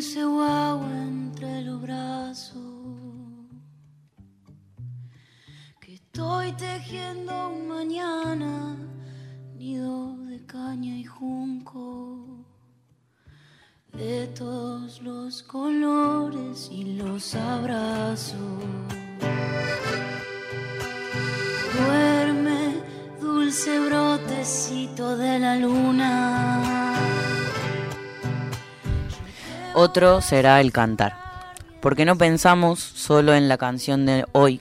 dulce guagua entre los brazos. Que estoy tejiendo un mañana, nido de caña y junco. De todos los colores y los abrazos. Otro será el cantar. Porque no pensamos solo en la canción de hoy,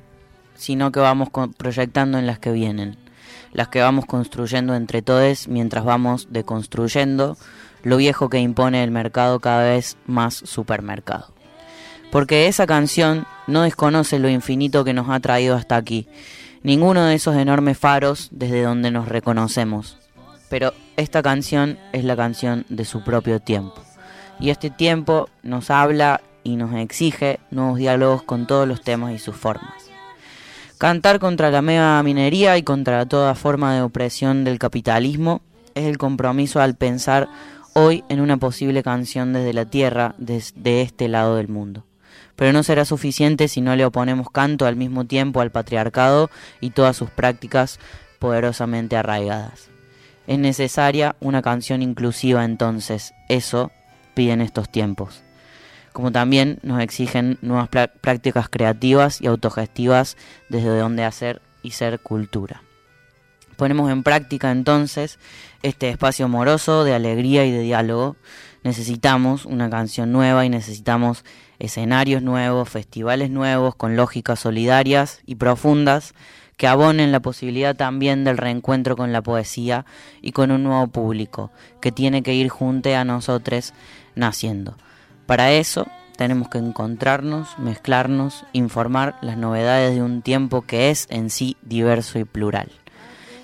sino que vamos proyectando en las que vienen, las que vamos construyendo entre todos mientras vamos deconstruyendo lo viejo que impone el mercado cada vez más supermercado. Porque esa canción no desconoce lo infinito que nos ha traído hasta aquí, ninguno de esos enormes faros desde donde nos reconocemos. Pero esta canción es la canción de su propio tiempo. Y este tiempo nos habla y nos exige nuevos diálogos con todos los temas y sus formas. Cantar contra la mega minería y contra toda forma de opresión del capitalismo es el compromiso al pensar hoy en una posible canción desde la tierra, desde este lado del mundo. Pero no será suficiente si no le oponemos canto al mismo tiempo al patriarcado y todas sus prácticas poderosamente arraigadas. Es necesaria una canción inclusiva entonces, eso piden estos tiempos. Como también nos exigen nuevas prácticas creativas y autogestivas desde donde hacer y ser cultura. Ponemos en práctica entonces este espacio amoroso de alegría y de diálogo. Necesitamos una canción nueva y necesitamos escenarios nuevos, festivales nuevos con lógicas solidarias y profundas que abonen la posibilidad también del reencuentro con la poesía y con un nuevo público que tiene que ir junto a nosotros naciendo. Para eso tenemos que encontrarnos, mezclarnos, informar las novedades de un tiempo que es en sí diverso y plural.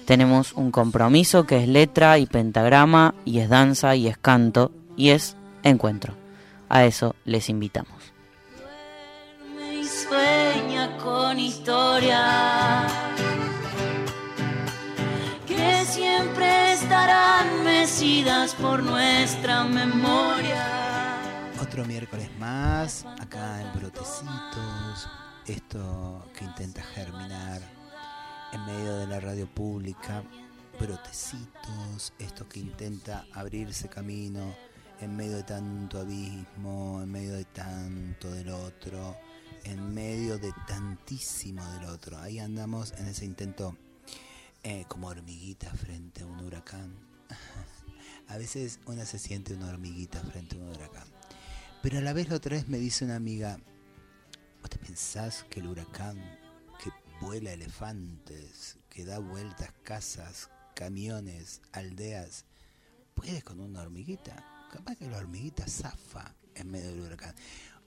Tenemos un compromiso que es letra y pentagrama y es danza y es canto y es encuentro. A eso les invitamos. Siempre estarán mecidas por nuestra memoria. Otro miércoles más, acá en Brotecitos, esto que intenta germinar en medio de la radio pública, Brotecitos, esto que intenta abrirse camino en medio de tanto abismo, en medio de tanto del otro, en medio de tantísimo del otro. Ahí andamos en ese intento eh, como hormiguita frente a un huracán. A veces una se siente una hormiguita frente a un huracán. Pero a la vez la otra vez me dice una amiga, ¿vos te pensás que el huracán que vuela elefantes, que da vueltas casas, camiones, aldeas, puede con una hormiguita? Capaz que la hormiguita zafa en medio del huracán.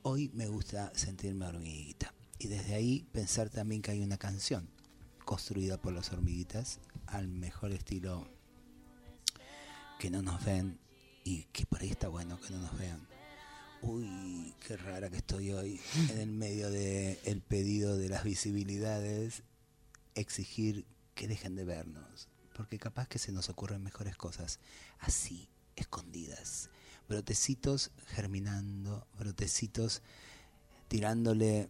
Hoy me gusta sentirme hormiguita. Y desde ahí pensar también que hay una canción construida por las hormiguitas al mejor estilo que no nos ven y que por ahí está bueno que no nos vean. Uy, qué rara que estoy hoy en el medio del el pedido de las visibilidades, exigir que dejen de vernos, porque capaz que se nos ocurren mejores cosas así, escondidas. Brotecitos germinando, brotecitos tirándole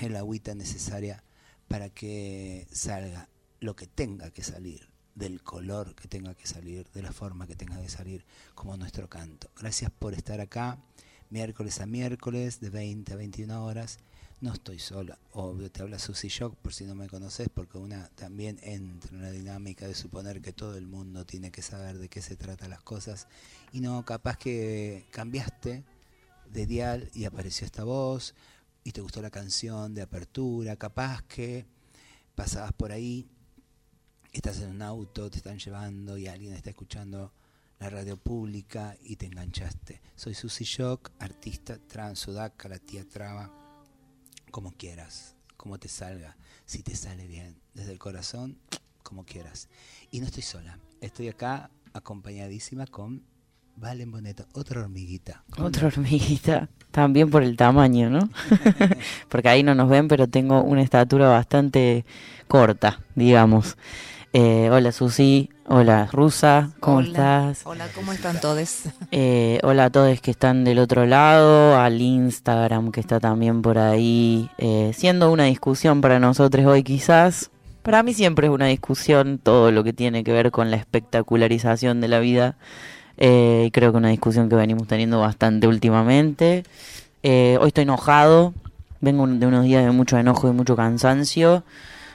el agüita necesaria para que salga lo que tenga que salir, del color que tenga que salir, de la forma que tenga que salir, como nuestro canto. Gracias por estar acá, miércoles a miércoles, de 20 a 21 horas. No estoy sola, obvio, te habla Susy Shock por si no me conoces, porque una también entra en la dinámica de suponer que todo el mundo tiene que saber de qué se tratan las cosas. Y no, capaz que cambiaste de dial y apareció esta voz, y te gustó la canción de apertura, capaz que pasabas por ahí, estás en un auto, te están llevando y alguien está escuchando la radio pública y te enganchaste. Soy Susy Shock, artista trans, sudaca, la tía traba, como quieras, como te salga, si te sale bien, desde el corazón, como quieras. Y no estoy sola, estoy acá acompañadísima con Valen Boneto, otra hormiguita. Otra hormiguita, también por el tamaño, ¿no? Porque ahí no nos ven, pero tengo una estatura bastante corta, digamos. Eh, hola Susi, hola Rusa, ¿cómo Hola. estás? Hola, ¿cómo están todos? Eh, hola a todos que están del otro lado, al Instagram que está también por ahí, eh, siendo una discusión para nosotros hoy quizás. Para mí siempre es una discusión todo lo que tiene que ver con la espectacularización de la vida. Eh, creo que una discusión que venimos teniendo bastante últimamente. Eh, hoy estoy enojado, vengo de unos días de mucho enojo y mucho cansancio.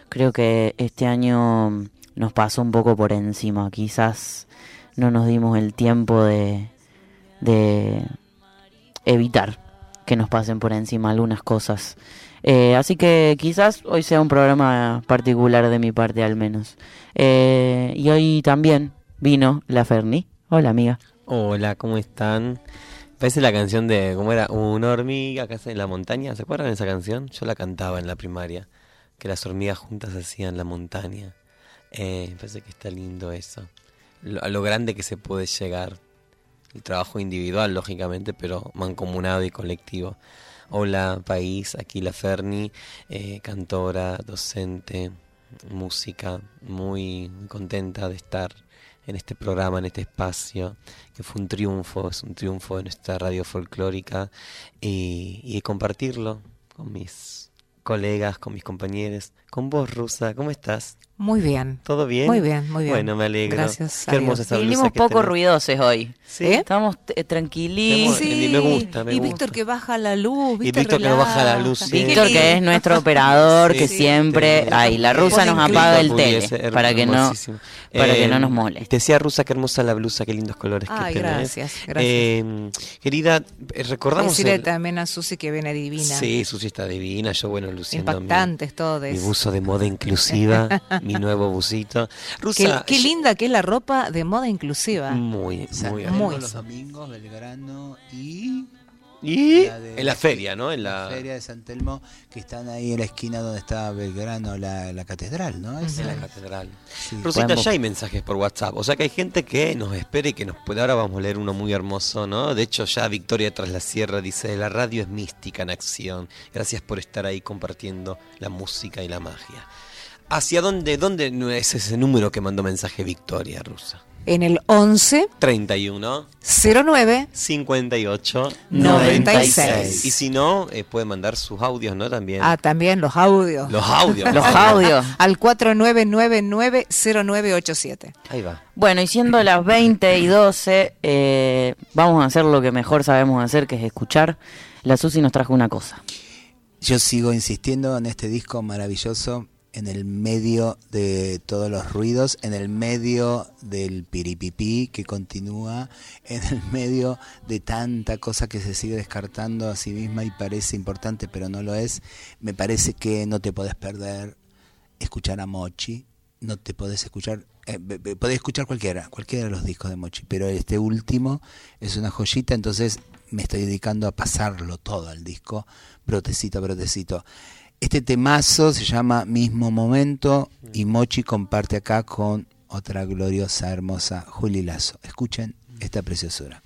Creo que este año nos pasó un poco por encima, quizás no nos dimos el tiempo de, de evitar que nos pasen por encima algunas cosas. Eh, así que quizás hoy sea un programa particular de mi parte al menos. Eh, y hoy también vino la Ferni. Hola amiga. Hola, ¿cómo están? Parece la canción de, ¿cómo era? Una hormiga que en la montaña. ¿Se acuerdan de esa canción? Yo la cantaba en la primaria. Que las hormigas juntas hacían la montaña. Eh, parece que está lindo eso. Lo- a lo grande que se puede llegar. El trabajo individual, lógicamente, pero mancomunado y colectivo. Hola, país. Aquí la Ferni, eh, cantora, docente, música. Muy contenta de estar en este programa, en este espacio, que fue un triunfo, es un triunfo de nuestra radio folclórica y, compartirlo con mis colegas, con mis compañeros, con vos, Rusa, ¿cómo estás? Muy bien. ¿Todo bien? Muy bien, muy bien. Bueno, me alegro. Gracias Qué hermosa blusa Vinimos que poco tenés. ruidosos hoy. Sí. ¿Eh? Estamos eh, tranquilitos. Sí, me gusta, me y gusta. Víctor que baja la luz, Y ¿viste? Víctor que no baja la Relaja. luz, sí. Víctor, que es nuestro operador, que Sí. siempre... Sí. Ay, la rusa nos apaga el tele, para que no... para que Eh, no nos moleste. Te decía Rusa, qué hermosa la blusa, qué lindos colores Ay, que tenés. gracias, gracias. Eh, querida, eh, recordamos... Decirle el- también a Susi que viene divina. Sí, Susi está divina, yo bueno, luciendo mi- Impactantes todos. Mi buzo de moda inclusiva, mi nuevo busito. Qué, Rusa, qué yo- linda que es la ropa de moda inclusiva. Muy, muy Muy. los domingos, Belgrano y Y la de- en la feria, ¿no? En la la, feria de San Telmo, que están ahí en la esquina donde está Belgrano, la, la catedral, ¿no? Esa- en la catedral. sí. Podemos- ya hay mensajes por WhatsApp. O sea que hay gente que nos espera y que nos puede. Ahora vamos a leer uno muy hermoso, ¿no? De hecho, ya Victoria tras la sierra dice: La radio es mística en acción. Gracias por estar ahí compartiendo la música y la magia. ¿Hacia dónde, dónde es ese número que mandó mensaje Victoria Rusa? En el 11 31 09 58 96. Y si no, eh, puede mandar sus audios, ¿no? También. Ah, también los audios. Los audios. Los audios. Al 49990987. Ahí va. Bueno, y siendo las 20 y 12, eh, vamos a hacer lo que mejor sabemos hacer, que es escuchar. La Susi nos trajo una cosa. Yo sigo insistiendo en este disco maravilloso, en el medio de todos los ruidos, en el medio del piripipí que continúa, en el medio de tanta cosa que se sigue descartando a sí misma y parece importante, pero no lo es. Me parece que no te podés perder escuchar a Mochi, no te podés escuchar, eh, podés escuchar cualquiera, cualquiera de los discos de Mochi, pero este último es una joyita, entonces me estoy dedicando a pasarlo todo al disco, brotecito, a brotecito. Este temazo se llama Mismo Momento y Mochi comparte acá con otra gloriosa, hermosa Juli Lazo. Escuchen esta preciosura.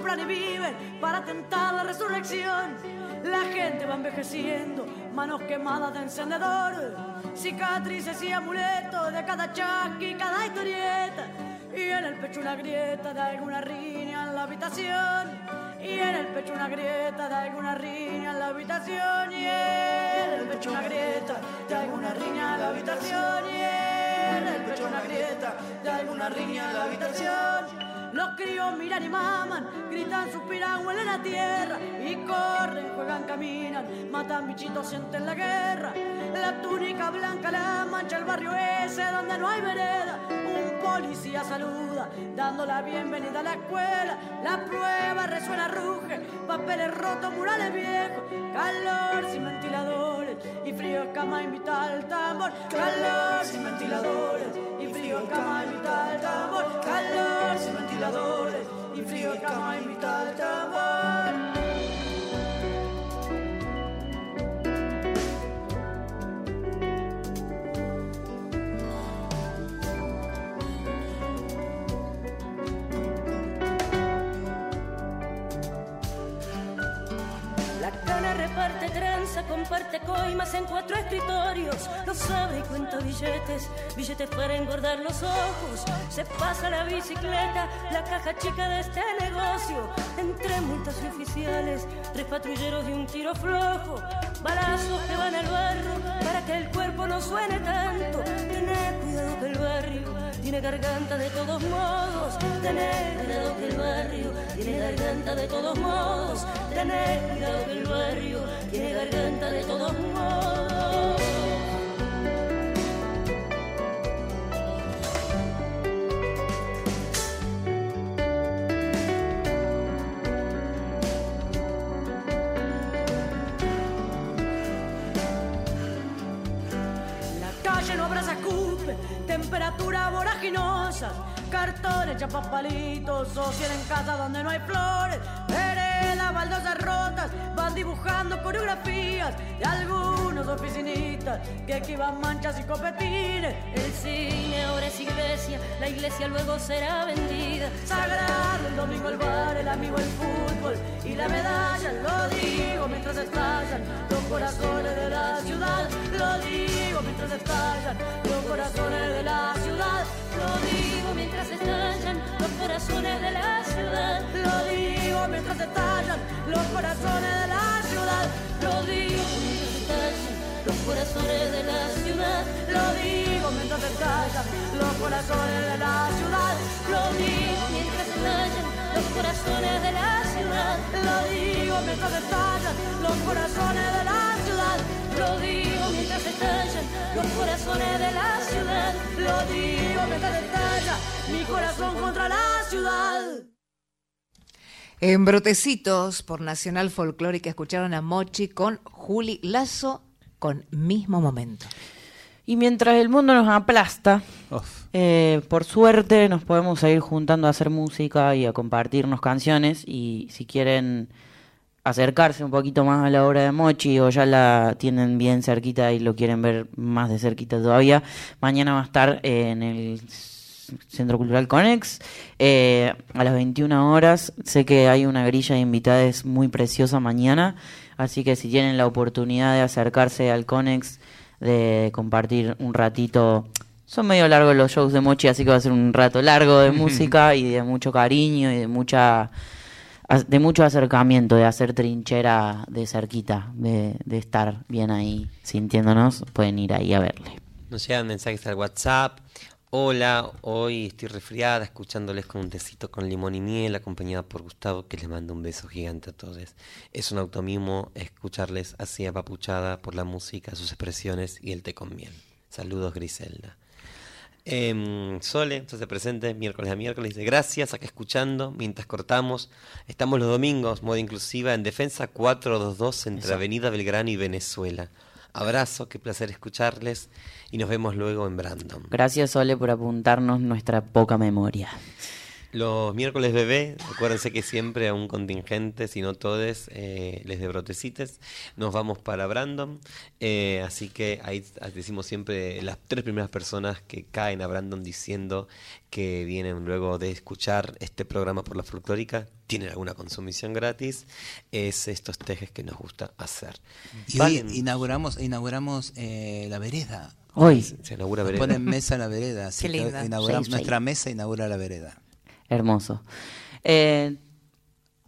Compran y viven para tentar la resurrección. La gente va envejeciendo, manos quemadas de encendedor, cicatrices y amuletos de cada chasqui, cada historieta. Y en el pecho una grieta de alguna riña en la habitación. Y en el pecho una grieta de alguna riña en la habitación. Y en el pecho una grieta de alguna riña en la habitación. Y en el pecho una grieta de alguna riña en la habitación. Los críos miran y maman, gritan, suspiran, huelen a tierra y corren, juegan, caminan, matan bichitos, sienten la guerra. La túnica blanca la mancha el barrio ese donde no hay vereda. Un policía saluda, dando la bienvenida a la escuela. La prueba resuena, ruge, papeles rotos, murales viejos, calor sin ventiladores y frío cama invita al tambor. Calor sin ventiladores y frío cama invita al tambor. Calor ventiladores y frío cama invita al tambor. Comparte coimas en cuatro escritorios. Lo sabe y cuenta billetes, billetes para engordar los ojos. Se pasa la bicicleta, la caja chica de este negocio. Entre multas oficiales, tres patrulleros y un tiro flojo. Balazos que van al barro para que el cuerpo no suene tanto. Tener cuidado que el barrio tiene garganta de todos modos. Tener cuidado que el barrio tiene garganta de todos modos. Tener cuidado que el barrio tiene garganta de todos modos. Cartones, chapas palitos, social en casa donde no hay flores, veredas, baldosas rotas, van dibujando coreografías de algunos oficinistas que esquivan manchas y copetines. El cine ahora es iglesia, la iglesia luego será vendida. Sagrado el domingo el bar, el amigo el fútbol y la medalla, lo digo mientras estallan los corazones de la ciudad, lo digo mientras estallan corazones de la ciudad, Lo digo mientras estallan los corazones de la ciudad. lo digo mientras estallan los corazones de la ciudad, Lo digo mientras estallan los corazones de la ciudad. lo digo mientras estallan los corazones de la ciudad, Lo digo mientras estallan los corazones de la ciudad. lo digo mientras estallan los corazones de la ciudad, Lo digo mientras estallan los corazones de la ciudad. lo digo mientras estalla mi corazón contra la ciudad. En Brotecitos, por Nacional Folclórica, escucharon a Mochi con Juli Lazo con Mismo Momento. Y mientras el mundo nos aplasta, eh, por suerte nos podemos seguir juntando a hacer música y a compartirnos canciones. Y si quieren acercarse un poquito más a la obra de Mochi o ya la tienen bien cerquita y lo quieren ver más de cerquita todavía, mañana va a estar eh, en el Centro Cultural Conex eh, a las 21 horas. Sé que hay una grilla de invitados muy preciosa mañana, así que si tienen la oportunidad de acercarse al Conex, de compartir un ratito. Son medio largos los shows de Mochi, así que va a ser un rato largo de música y de mucho cariño y de mucha de mucho acercamiento, de hacer trinchera de cerquita, de, de estar bien ahí sintiéndonos, pueden ir ahí a verle. Nos llegan mensajes al WhatsApp. Hola, hoy estoy resfriada escuchándoles con un tecito con limón y miel, acompañada por Gustavo, que les manda un beso gigante a todos. Es un automimo escucharles así apapuchada por la música, sus expresiones y el té con miel. Saludos, Griselda. Em, Sole, hace presente miércoles a miércoles. Dice gracias, acá escuchando mientras cortamos. Estamos los domingos, moda inclusiva, en Defensa 422 entre. Avenida Belgrano y Venezuela. Abrazo, qué placer escucharles y nos vemos luego en Brandon. Gracias Sole por apuntarnos nuestra poca memoria. Los miércoles bebé, acuérdense que siempre a un contingente, si no todos, eh, les de brotecites, nos vamos para Brandon. eh, así que ahí decimos siempre las tres primeras personas que caen a Brandon diciendo que vienen luego de escuchar este programa por la folclórica, tienen alguna consumición gratis, es estos tejes que nos gusta hacer. Y hoy inauguramos, inauguramos eh, la vereda. Hoy, se inaugura vereda. ponen mesa en la vereda. Así Qué que linda. inauguramos- Sí, sí. nuestra mesa inaugura la vereda. Hermoso. Eh,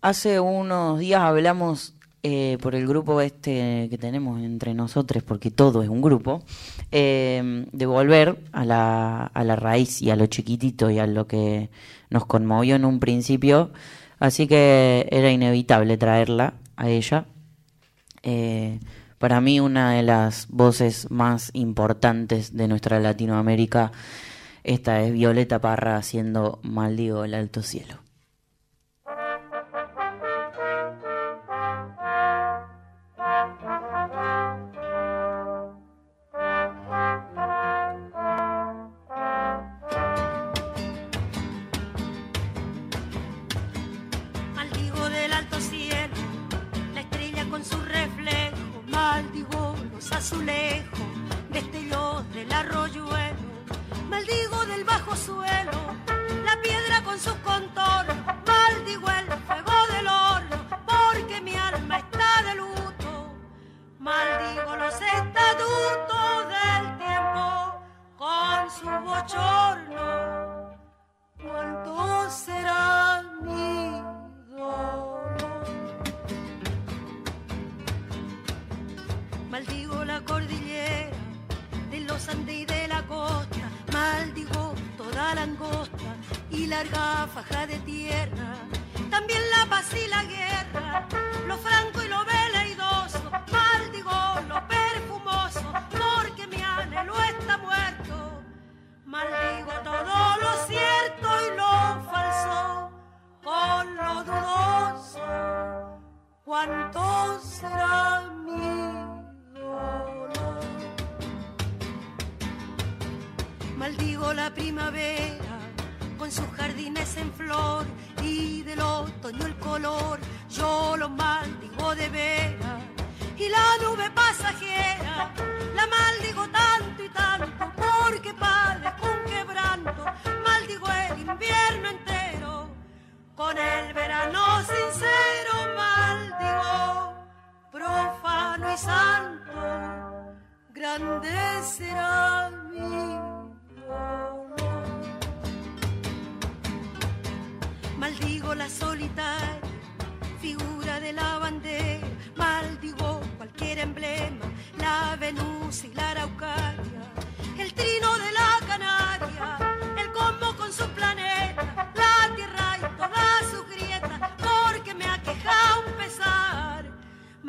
hace unos días hablamos eh, por el grupo este que tenemos entre nosotros, porque todo es un grupo, eh, de volver a la, a la raíz y a lo chiquitito y a lo que nos conmovió en un principio. Así que era inevitable traerla a ella. Eh, para mí una de las voces más importantes de nuestra Latinoamérica Esta es Violeta Parra haciendo Maldigo el alto cielo.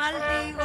Maldigo.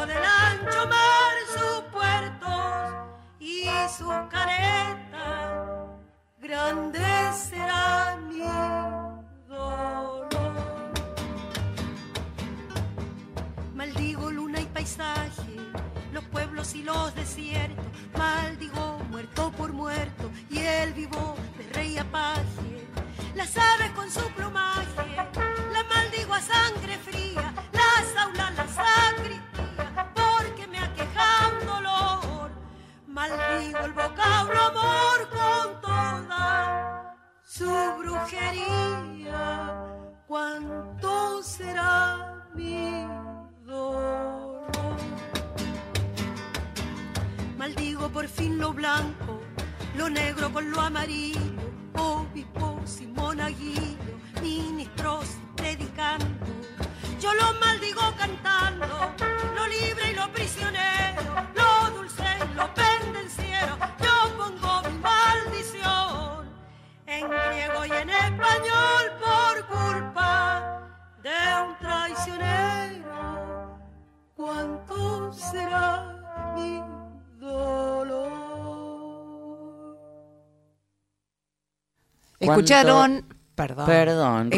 Escucharon, perdón, perdón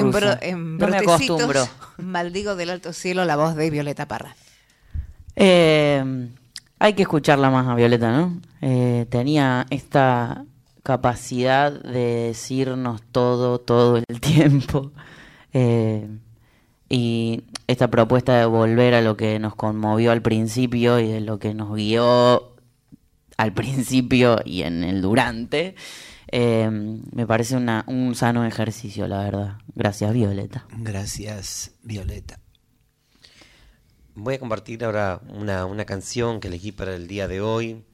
en, no me acostumbro. Maldigo del alto cielo la voz de Violeta Parra. Eh, hay que escucharla más a Violeta, ¿no? Eh, tenía esta capacidad de decirnos todo, todo el tiempo. Eh, y esta propuesta de volver a lo que nos conmovió al principio y de lo que nos guió al principio y en el durante. Eh, me parece una, un sano ejercicio, la verdad. Gracias, Violeta. Gracias, Violeta. Voy a compartir ahora una, una canción que elegí para el día de hoy.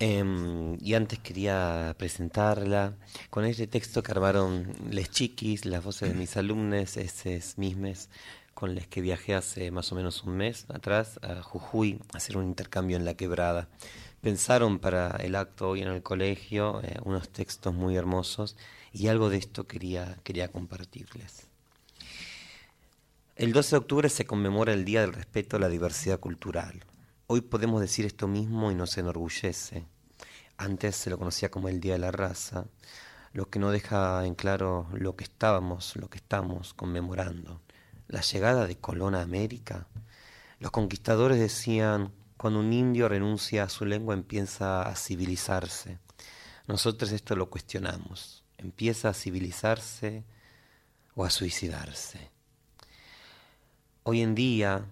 Em, y antes quería presentarla con este texto que armaron Les Chiquis, las voces de mis alumnos, esos mismes, con los que viajé hace más o menos un mes atrás a Jujuy a hacer un intercambio en la quebrada pensaron para el acto hoy en el colegio eh, unos textos muy hermosos y algo de esto quería, quería compartirles. El 12 de octubre se conmemora el Día del Respeto a la Diversidad Cultural. Hoy podemos decir esto mismo y nos enorgullece. Antes se lo conocía como el Día de la Raza. lo que no deja en claro lo que estábamos, lo que estamos conmemorando. La llegada de Colón a América. Los conquistadores decían, cuando un indio renuncia a su lengua empieza a civilizarse. Nosotros esto lo cuestionamos. Empieza a civilizarse o a suicidarse. Hoy en día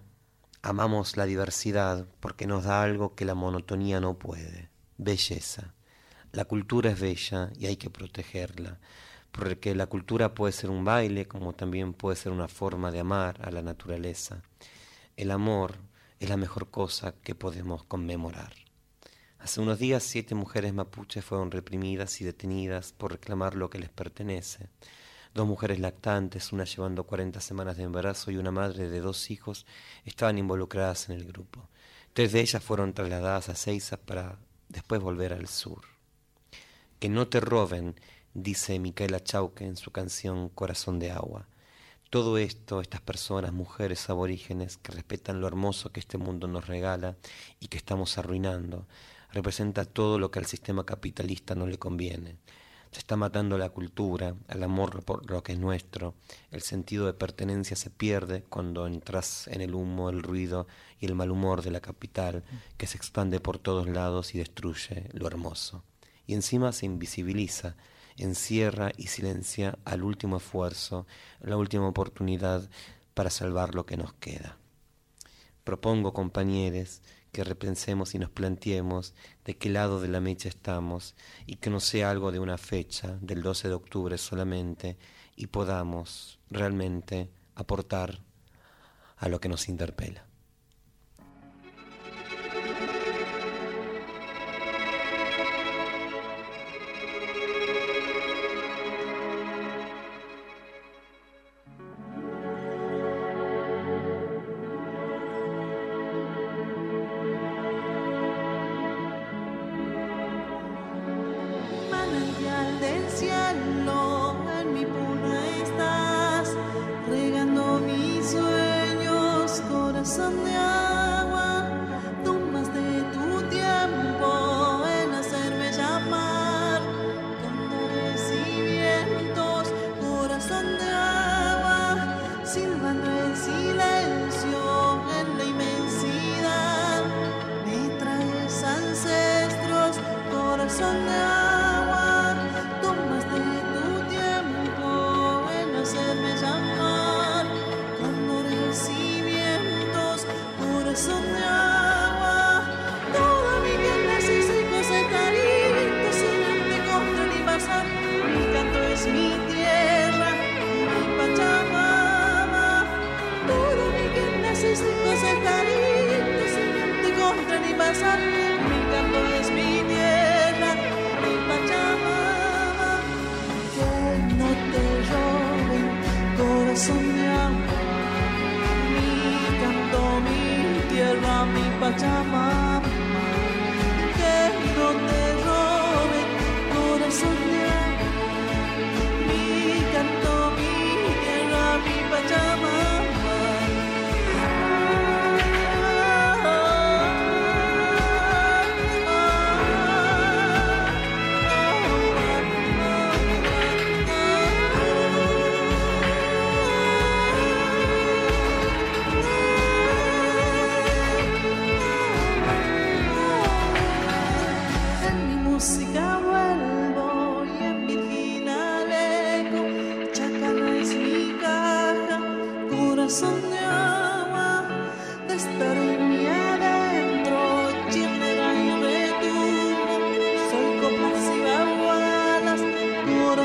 amamos la diversidad porque nos da algo que la monotonía no puede, belleza. La cultura es bella y hay que protegerla, porque la cultura puede ser un baile como también puede ser una forma de amar a la naturaleza. El amor es la mejor cosa que podemos conmemorar. Hace unos días siete mujeres mapuches fueron reprimidas y detenidas por reclamar lo que les pertenece. Dos mujeres lactantes, una llevando 40 semanas de embarazo y una madre de dos hijos, estaban involucradas en el grupo. Tres de ellas fueron trasladadas a Seiza para después volver al sur. Que no te roben, dice Micaela Chauque en su canción Corazón de Agua. Todo esto, estas personas, mujeres aborígenes, que respetan lo hermoso que este mundo nos regala y que estamos arruinando, representa todo lo que al sistema capitalista no le conviene. Se está matando la cultura, el amor por lo que es nuestro. El sentido de pertenencia se pierde cuando entras en el humo, el ruido y el mal humor de la capital que se expande por todos lados y destruye lo hermoso. Y encima se invisibiliza, encierra y silencia al último esfuerzo, la última oportunidad para salvar lo que nos queda. Propongo, compañeros, que repensemos y nos planteemos de qué lado de la mecha estamos y que no sea algo de una fecha, del 12 de octubre solamente, y podamos realmente aportar a lo que nos interpela.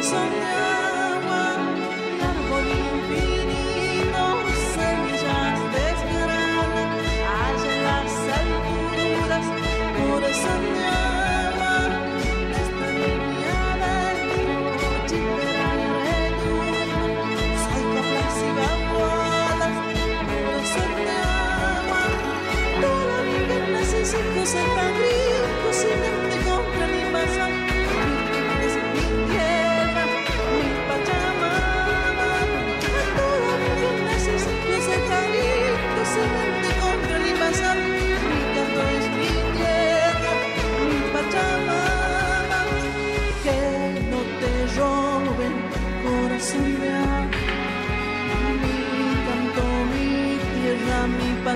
soñar.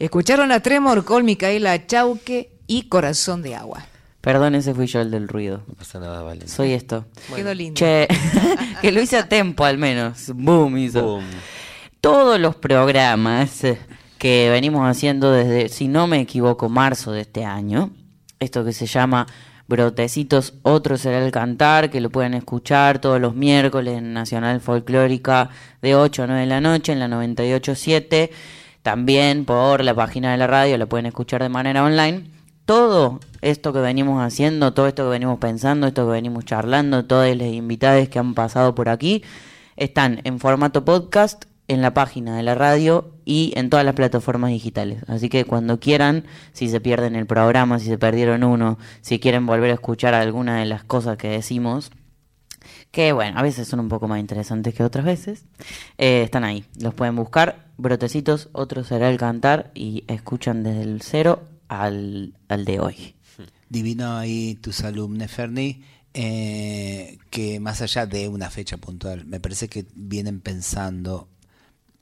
Escucharon a Tremor con Micaela Chauque y Corazón de Agua. Perdón, ese fui yo el del ruido. No pasa nada, vale. Soy esto. Quedó lindo. Che, que lo hice a tiempo al menos. Boom, hizo. Boom. Todos los programas eh, que venimos haciendo desde, si no me equivoco, marzo de este año, esto que se llama Brotecitos, otro será el cantar, que lo pueden escuchar todos los miércoles en Nacional Folclórica de 8 a 9 de la noche en la 98.7, también por la página de la radio, la pueden escuchar de manera online. Todo esto que venimos haciendo, todo esto que venimos pensando, esto que venimos charlando, todas las invitadas que han pasado por aquí, están en formato podcast en la página de la radio y en todas las plataformas digitales. Así que cuando quieran, si se pierden el programa, si se perdieron uno, si quieren volver a escuchar alguna de las cosas que decimos, que bueno, a veces son un poco más interesantes que otras veces, eh, están ahí. Los pueden buscar, brotecitos, otro será el cantar y escuchan desde el cero al, al de hoy. Divino ahí tus alumnos, Ferni, eh, que más allá de una fecha puntual, me parece que vienen pensando,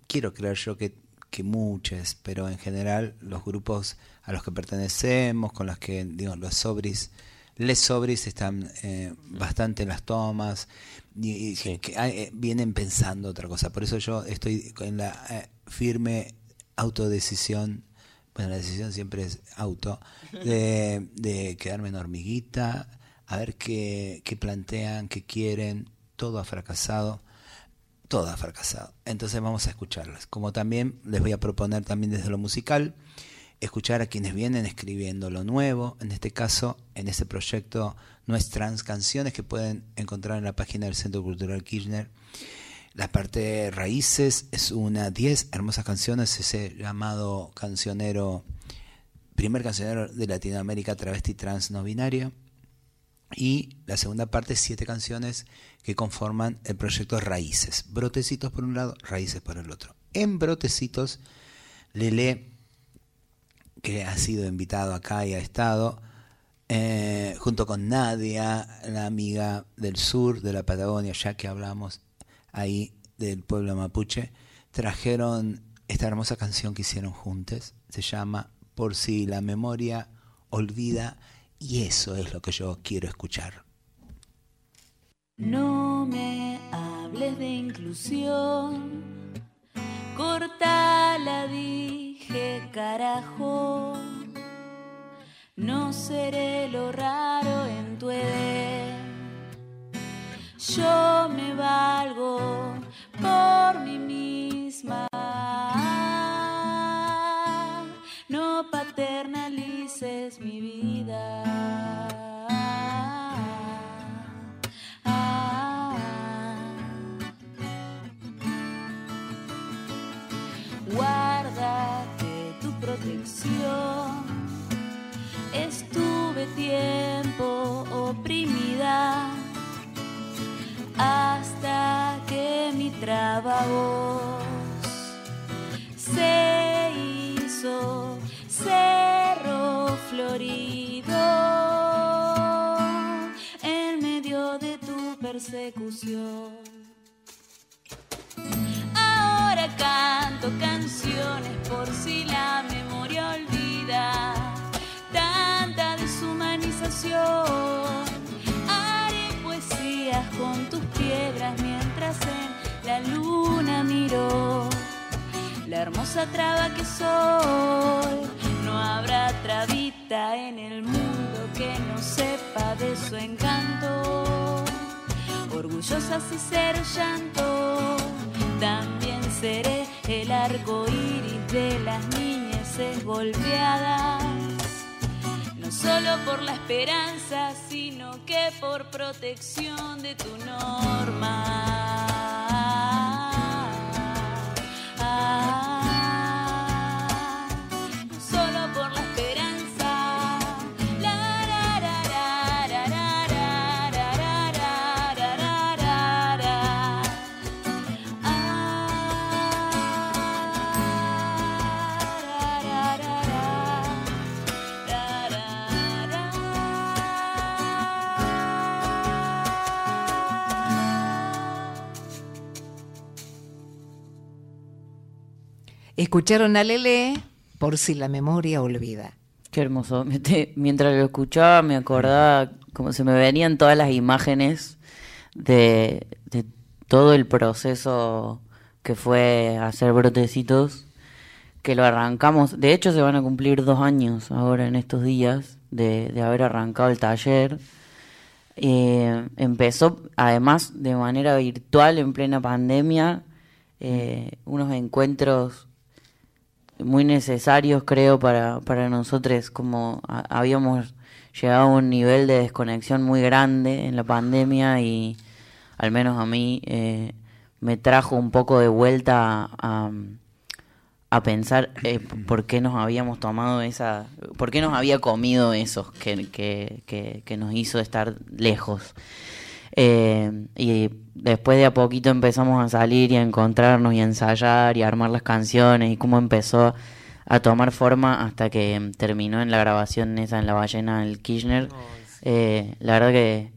quiero creer yo que, que muchas, pero en general los grupos a los que pertenecemos, con los que, digo, los sobris, les sobris están eh, bastante en las tomas, y, y Sí. que, eh, vienen pensando otra cosa. Por eso yo estoy en la eh, firme autodecisión bueno, la decisión siempre es auto, de, de quedarme en hormiguita, a ver qué, qué plantean, qué quieren, todo ha fracasado, todo ha fracasado. Entonces vamos a escucharlas. Como también les voy a proponer también desde lo musical, escuchar a quienes vienen escribiendo lo nuevo, en este caso, en este proyecto nuestras canciones que pueden encontrar en la página del Centro Cultural Kirchner. La parte de raíces es una 10 hermosas canciones, ese llamado cancionero, primer cancionero de Latinoamérica travesti trans no binario. Y la segunda parte, siete canciones que conforman el proyecto Raíces. Brotecitos por un lado, Raíces por el otro. En Brotecitos, Lele, que ha sido invitado acá y ha estado, eh, junto con Nadia, la amiga del sur de la Patagonia, ya que hablamos ahí del pueblo mapuche, trajeron esta hermosa canción que hicieron juntos. Se llama Por si la memoria olvida, y eso es lo que yo quiero escuchar. No me hables de inclusión, cortala, carajo. No seré lo raro en tu edad. Yo me valgo por mí misma. No paternalices mi vida. Estuve tiempo oprimida hasta que mi trabajo se hizo cerro florido en medio de tu persecución. Ahora canto canciones por si Haré poesías con tus piedras mientras en la luna miro la hermosa traba que soy. No habrá trabita en el mundo que no sepa de su encanto. Orgullosa si ser llanto, también seré el arco iris de las niñeces golpeadas. Solo por la esperanza, sino que por protección de tu norma. No Escucharon a Lele por si la memoria olvida. Qué hermoso. Me te- Mientras lo escuchaba me acordaba como se me venían todas las imágenes de, todo el proceso que fue hacer brotecitos, que lo arrancamos. De hecho se van a cumplir dos años ahora en estos días de, de haber arrancado el taller. Eh, empezó además de manera virtual en plena pandemia, eh, unos encuentros muy necesarios creo para, para nosotros como habíamos llegado a un nivel de desconexión muy grande en la pandemia y al menos a mí eh, me trajo un poco de vuelta a, a pensar eh, por qué nos habíamos tomado esa, por qué nos había comido eso que, que, que, que nos hizo estar lejos. Eh, y después de a poquito empezamos a salir y a encontrarnos y a ensayar y a armar las canciones y cómo empezó a tomar forma hasta que terminó en la grabación esa en La Ballena, el Kirchner. Eh, la verdad que,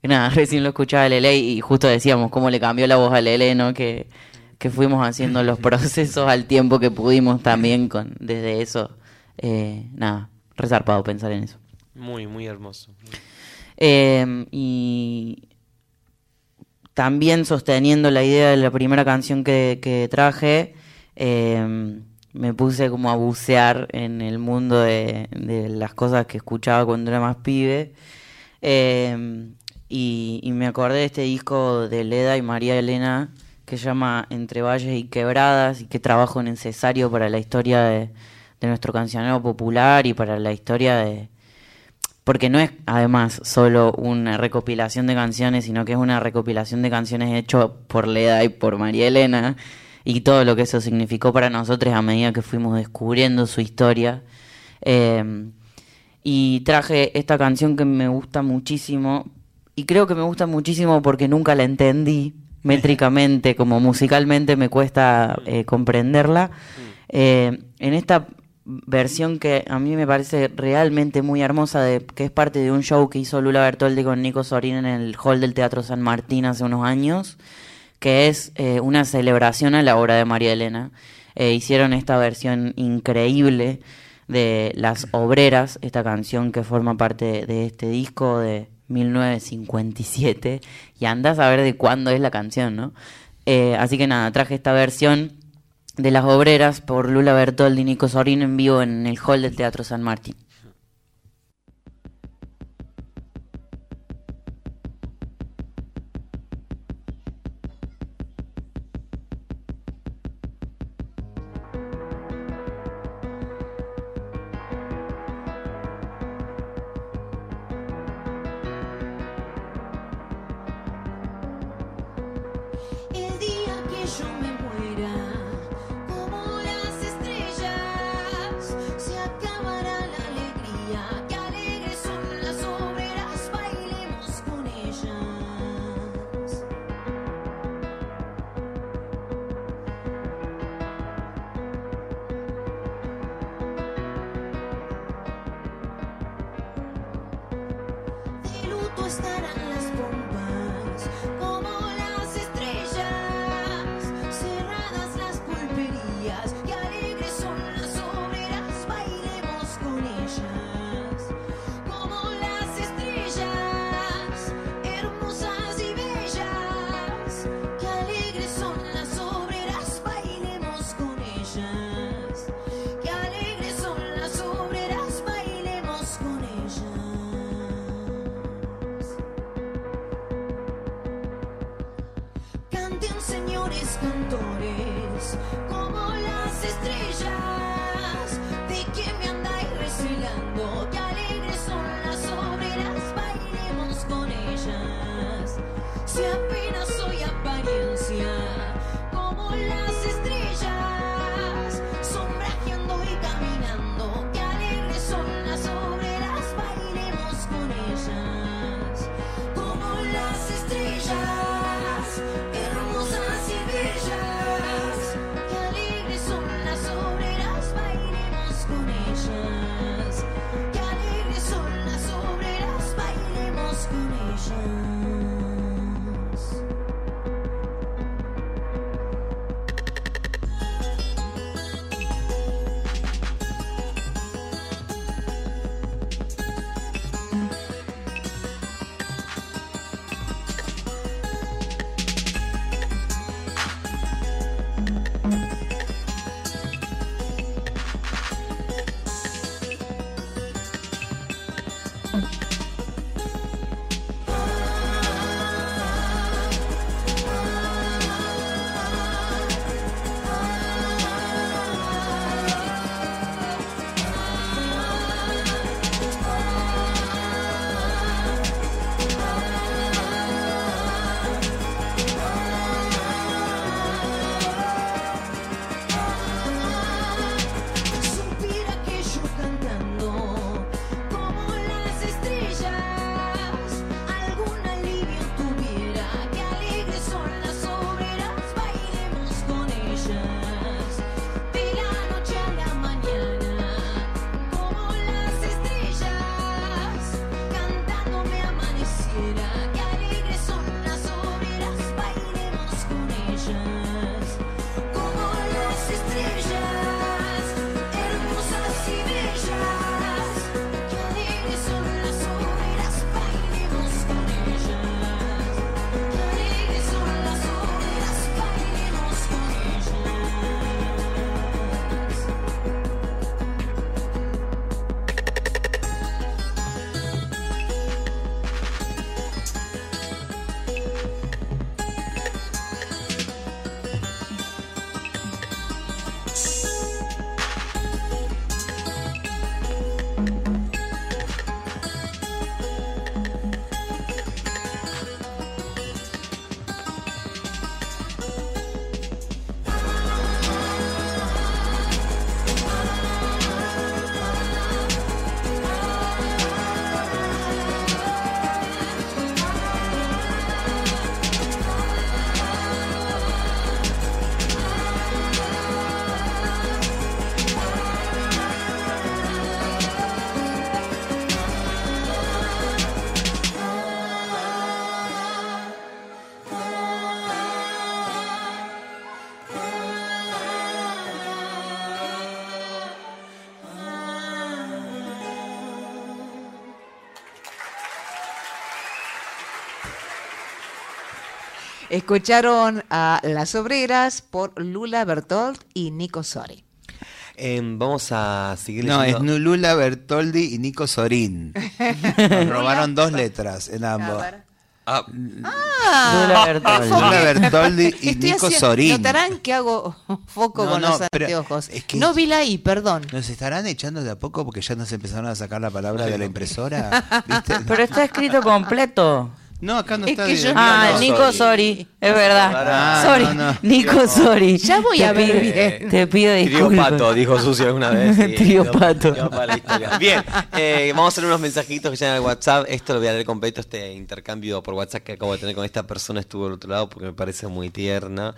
que nada, recién lo escuchaba Lele y justo decíamos cómo le cambió la voz a Lele, ¿no? Que, que fuimos haciendo los procesos al tiempo que pudimos también con desde eso. Eh, nada, resarpado pensar en eso. Muy, muy hermoso. Eh, y también sosteniendo la idea de la primera canción que, traje, eh, me puse como a bucear en el mundo de, las cosas que escuchaba cuando era más pibe. Eh, y, y me acordé de este disco de Leda y María Elena que se llama Entre Valles y Quebradas y qué trabajo necesario para la historia de, de nuestro cancionero popular y para la historia de, porque no es además solo una recopilación de canciones, sino que es una recopilación de canciones hecho por Leda y por María Elena y todo lo que eso significó para nosotros a medida que fuimos descubriendo su historia. Eh, y traje esta canción que me gusta muchísimo y creo que me gusta muchísimo porque nunca la entendí métricamente, como musicalmente me cuesta eh, comprenderla. Eh, en esta versión que a mí me parece realmente muy hermosa, de, que es parte de un show que hizo Lula Bertoldi con Nico Sorín en el hall del Teatro San Martín hace unos años, que es eh, una celebración a la obra de María Elena. Eh, hicieron esta versión increíble de Las Obreras, esta canción que forma parte de este disco de 1957, y andás a ver de cuándo es la canción, ¿no? Eh, así que nada, traje esta versión de Las Obreras por Lula Bertoldi y Nico Sorín en vivo en el hall del Teatro San Martín. tú estarás. Si apenas soy apariencia, como las estrellas, sombrajeando y caminando. Qué alegres son las obreras, bailemos con ellas. Como las estrellas, hermosas y bellas. Qué alegres son las obreras, bailemos con ellas. Qué alegres son las obreras, bailemos con ellas. Escucharon a Las Obreras por Lula Bertolt y Nico Sori. Em, vamos a seguir No, es leyendo. Lula Bertoldi y Nico Sorín. Nos robaron dos letras en ambos. Ah, Lula Bertoldi. Lula Bertoldi y Estoy Nico haciendo- Sorín. Notarán que hago foco No, con no, los pero anteojos. es que- No vi la I, perdón. ¿Nos estarán echando de a poco porque ya nos empezaron a sacar la palabra de la impresora? ¿Viste? Pero está escrito completo. No, acá no Es está. que de- yo- Ah, Nico. Sori, es verdad. Ah, Sorry, no, no. Nico Sori. Ya voy Te a ver pido- bien. Te pido Trío disculpas. Pato, dijo Sucio alguna vez. sí. Trío Pato. la. Bien, eh, vamos a hacer unos mensajitos que llegan al WhatsApp. Esto lo voy a leer completo, este intercambio por WhatsApp que acabo de tener con esta persona. Estuvo al otro lado porque me parece muy tierna.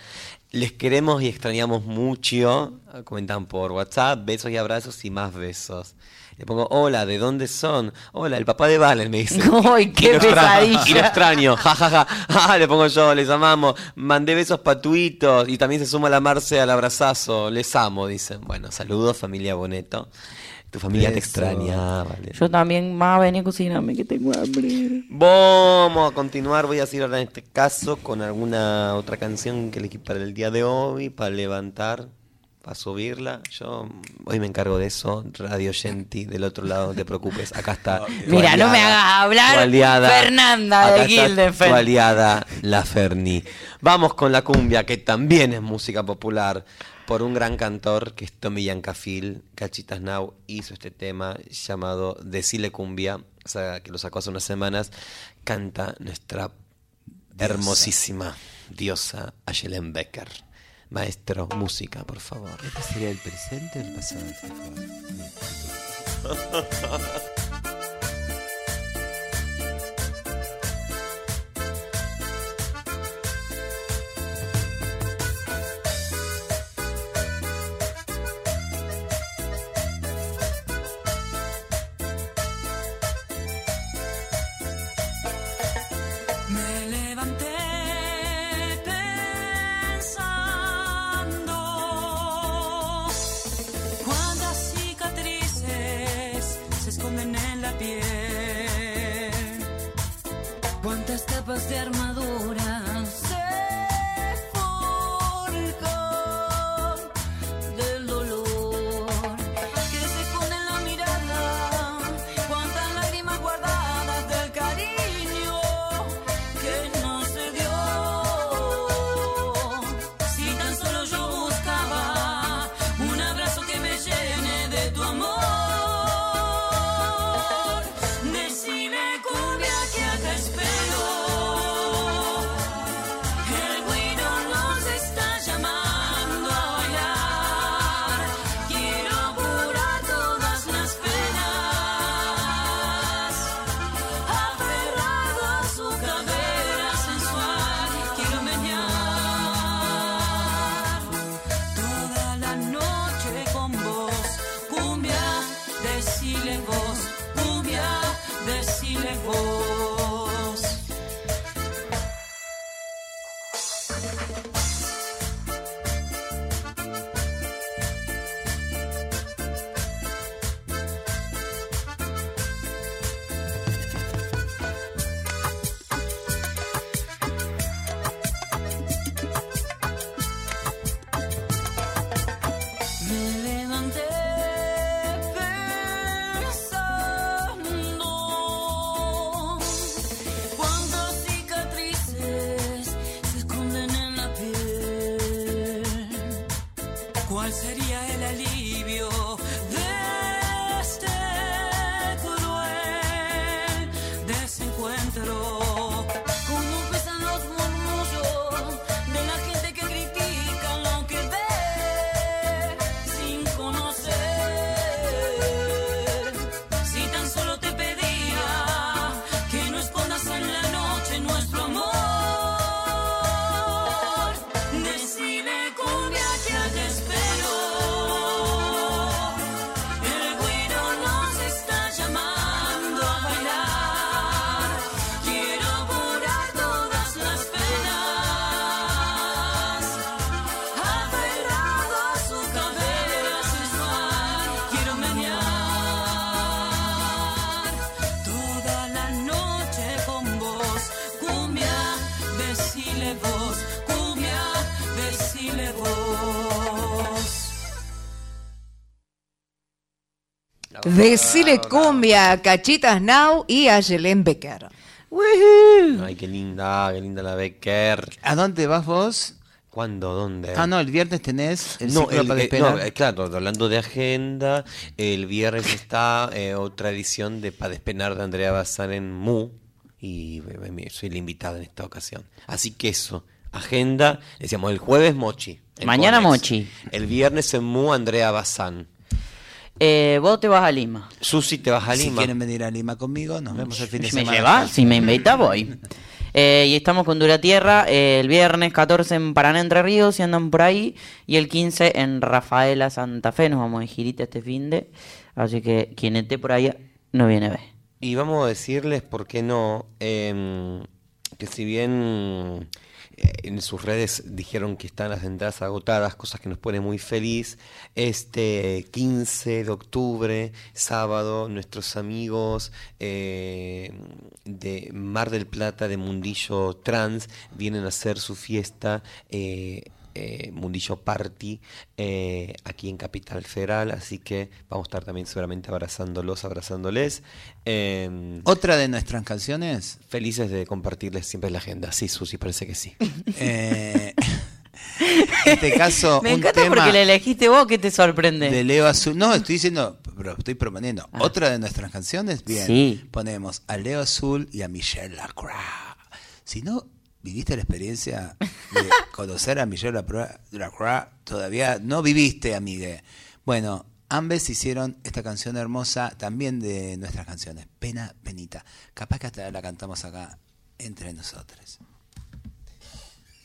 Les queremos y extrañamos mucho. Comentan por WhatsApp. Besos y abrazos y más besos. Le pongo, hola, ¿de dónde son? Hola, el papá de Valen, me dice. Ay, qué Y pesadilla. Y lo extraño, jajaja. Ah, le pongo yo, les amamos. Mandé besos patuitos y también se suma la Marce al abrazazo. Les amo, dicen. Bueno, saludos, familia Boneto. Tu familia te extraña, vale. Yo también, más vení a cocinarme que tengo hambre. Vamos a continuar, voy a seguir ahora en este caso con alguna otra canción que elegí para el día de hoy, para levantar para subirla. Yo hoy me encargo de eso. Radio Genti, del otro lado, no te preocupes. Acá está. Mira, no me hagas hablar, aliada. Fernanda de Gildenfeld. Tu aliada, la Ferni. Vamos con la cumbia, que también es música popular. Por un gran cantor que es Tommy Yancafil, Cachitas Now hizo este tema llamado Decile Cumbia, o sea, que lo sacó hace unas semanas. Canta nuestra hermosísima diosa Ayelen Becker. Maestro, música, por favor. ¿Este sería el presente o el pasado del Decile cumbia, Cachitas Now y a Yelén Becker. Ay, qué linda, qué linda la Becker. ¿A dónde vas vos? ¿Cuándo? ¿Dónde? Ah, no, el viernes tenés el no, ciclo el- para eh, no, eh, claro, hablando de agenda, el viernes está eh, otra edición de Pa' Despenar de Andrea Bazán en Mu y eh, soy la invitada en esta ocasión. Así que eso, agenda, decíamos el jueves Mochi. Mañana Conex. Mochi. El viernes en Mu Andrea Bazán. Eh, vos te vas a Lima. Susi, ¿te vas a Si Lima? quieren venir a Lima conmigo, nos vemos el fin de ¿Me semana. llevas? Si me invitas, voy. Eh, y estamos con Dura Tierra eh, el viernes 14 en Paraná Entre Ríos, si andan por ahí. Y el 15 en Rafaela Santa Fe. Nos vamos de girita este fin de. Así que quien esté por ahí no viene a ver. Y vamos a decirles, ¿por qué no? Em, que si bien en sus redes dijeron que están las entradas agotadas, cosas que nos pone muy feliz, este 15 de octubre, sábado, nuestros amigos eh, de Mar del Plata, de Mundillo Trans, vienen a hacer su fiesta. eh, eh, Mundillo Party eh, aquí en Capital Federal, así que vamos a estar también seguramente abrazándolos, abrazándoles. Eh, Otra de nuestras canciones, felices de compartirles siempre la agenda. Sí, Susi, parece que sí. eh, en este caso, Me un encanta tema porque la elegiste vos, que te sorprende. de Leo Azul. No, estoy diciendo, pero estoy proponiendo. Otra de nuestras canciones, bien. Ah. Sí. Ponemos a Leo Azul y a Michelle Lacroix. Si no viviste la experiencia de conocer a Michelle Lacroix, todavía no viviste, amigue. Bueno, ambas hicieron esta canción hermosa, también de nuestras canciones, Pena Penita. Capaz que hasta la cantamos acá entre nosotros.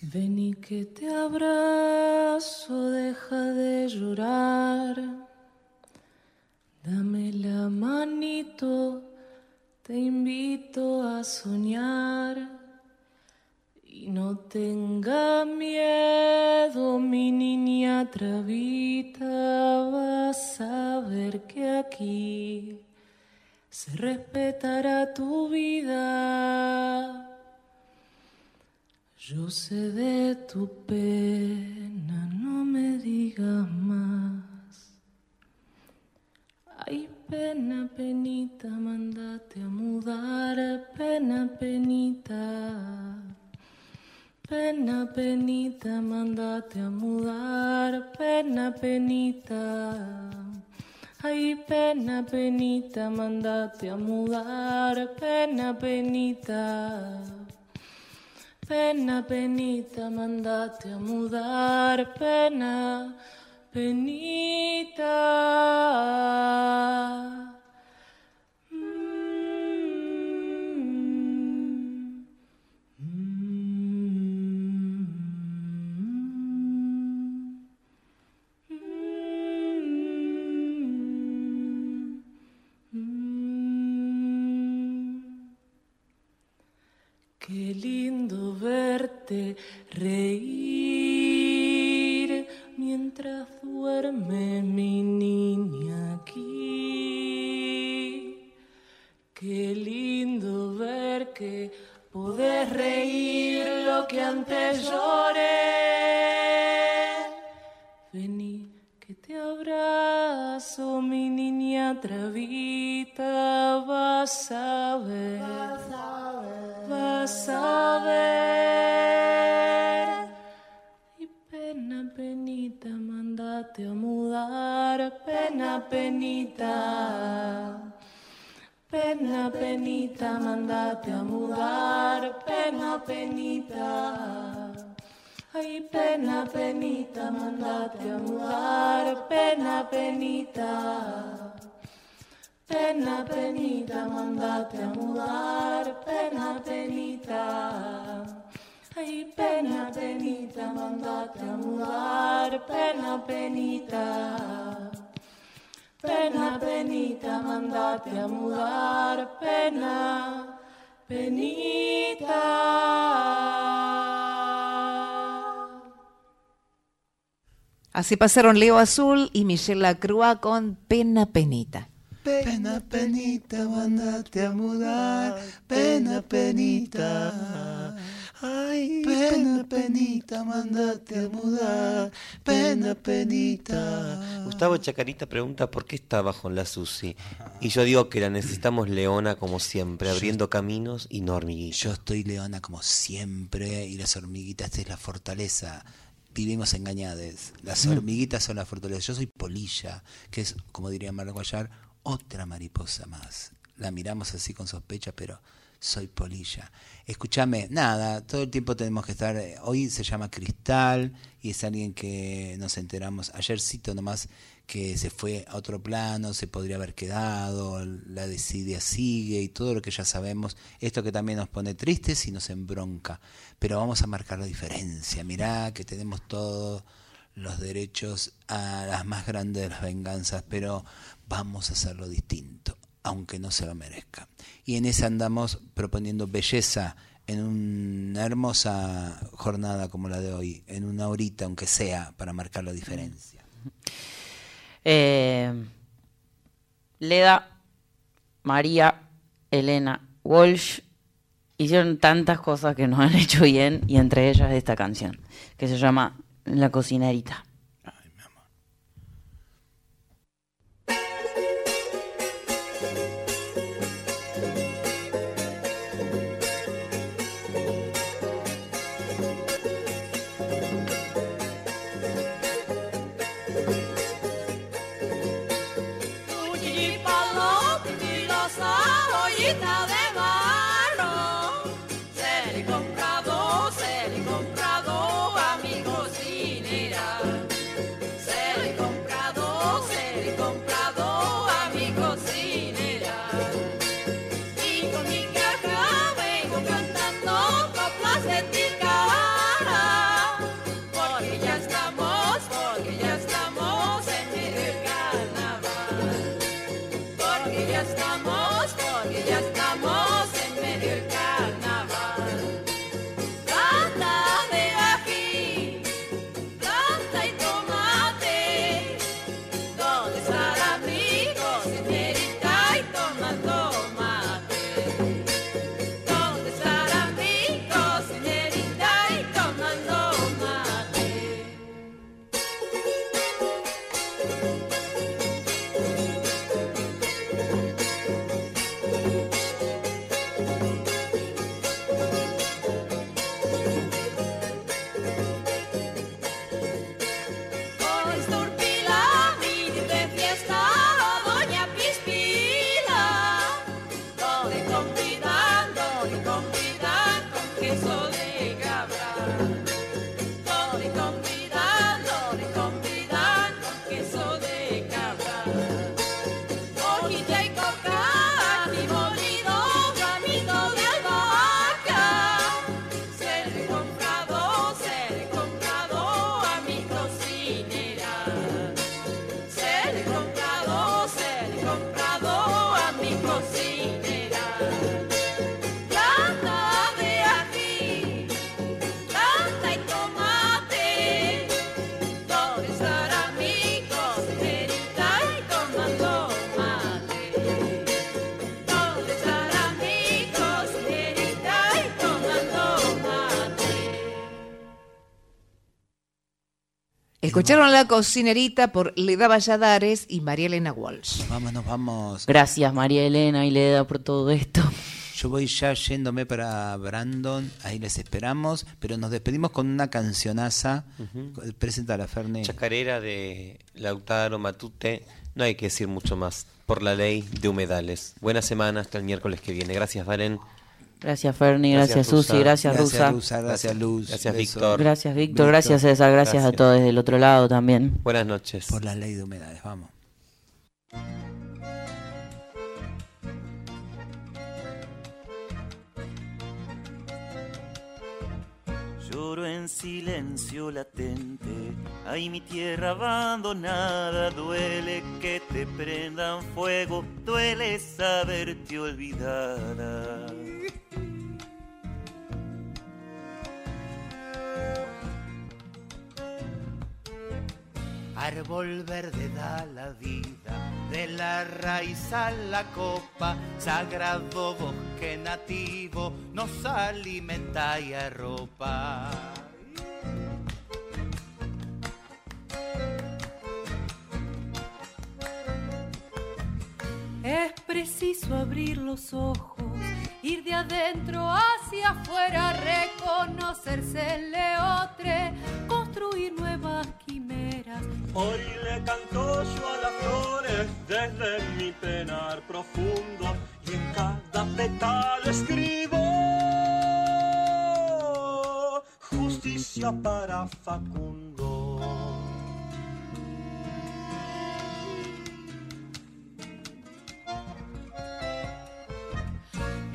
Ven y que te abrazo, deja de llorar. Dame la manito, te invito a soñar. Y no tenga miedo, mi niña travita, vas a ver que aquí se respetará tu vida. Yo sé de tu pena, no me digas más. Ay, pena, penita, mándate a mudar, pena, penita. Pena, penita, mándate a mudar, pena, penita. Ay, pena, penita, mándate a mudar, pena, penita. Pena, penita, mandate a mudar, pena, penita. Mandate a mudar, pena, penita. Ay, pena, penita, mandate a mudar, pena, penita. Pena, penita, mandate a mudar, pena, penita. Así pasaron Leo Azul y Michelle Lacroix con Pena Penita. Pena, penita, mandate a mudar. Pena, penita. Ay, pena, penita, mandate a mudar. Pena, penita. Gustavo Chacarita pregunta por qué está bajo en la Susi. Y yo digo que la necesitamos leona como siempre, abriendo caminos y no hormiguitas. Yo estoy leona como siempre y las hormiguitas esta es la fortaleza. Vivimos engañadas. Las hormiguitas son la fortaleza. Yo soy polilla, que es, como diría Marco Guayar, otra mariposa más. La miramos así con sospecha, pero soy polilla. Escúchame, nada, todo el tiempo tenemos que estar. eh, Hoy se llama Cristal y es alguien que nos enteramos. Ayer nomás que se fue a otro plano, se podría haber quedado, la desidia sigue y todo lo que ya sabemos. Esto que también nos pone tristes y nos embronca. Pero vamos a marcar la diferencia. Mirá que tenemos todos los derechos a las más grandes de las venganzas, pero vamos a hacerlo distinto, aunque no se lo merezca. Y en esa andamos proponiendo belleza en una hermosa jornada como la de hoy, en una horita, aunque sea, para marcar la diferencia. Eh, Leda, María, Elena, Walsh hicieron tantas cosas que nos han hecho bien y entre ellas esta canción que se llama La cocinerita. Escucharon la cocinerita por Leda Valladares y María Elena Walsh. Vámonos, vamos. Gracias María Elena y Leda por todo esto. Yo voy ya yéndome para Brandon, ahí les esperamos, pero nos despedimos con una cancionaza. Presenta la Ferne. Chacarera de Lautaro Matute. No hay que decir mucho más. Por la ley de humedales. Buena semana hasta el miércoles que viene. Gracias, Valen. Gracias Ferni, gracias, Susi, gracias, Rusa. Gracias Luz. Gracias Víctor. Gracias Víctor, gracias César, gracias, a todos desde el otro lado también. Buenas noches. Por la ley de humedades, vamos. Lloro en silencio latente, ay mi tierra abandonada, duele que te prendan fuego, duele saberte olvidada. Árbol verde da la vida, de la raíz a la copa, sagrado bosque nativo, nos alimenta y arropa. Es preciso abrir los ojos, ir de adentro hacia afuera, reconocerse el leotre, construir nuevas. Hoy le canto yo a las flores desde mi penar profundo y en cada petal escribo justicia para Facundo.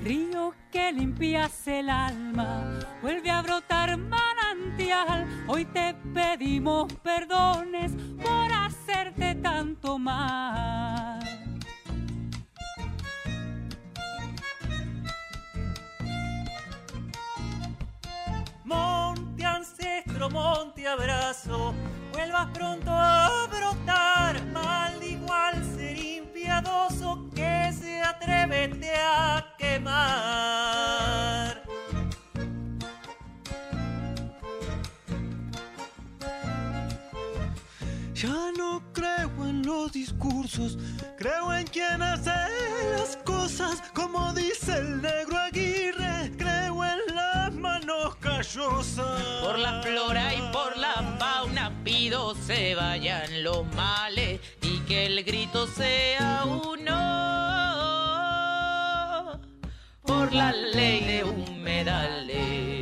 Río que limpias el alma, vuelve a brotar Hoy te pedimos perdones por hacerte tanto mal. Monte ancestro, monte abrazo, vuelvas pronto a brotar. Mal igual ser impiadoso que se atrevete a quemar. Ya no creo en los discursos, creo en quien hace las cosas, como dice el negro Aguirre, creo en las manos callosas. Por la flora y por la fauna pido se vayan los males y que el grito sea uno. Por la ley de humedales.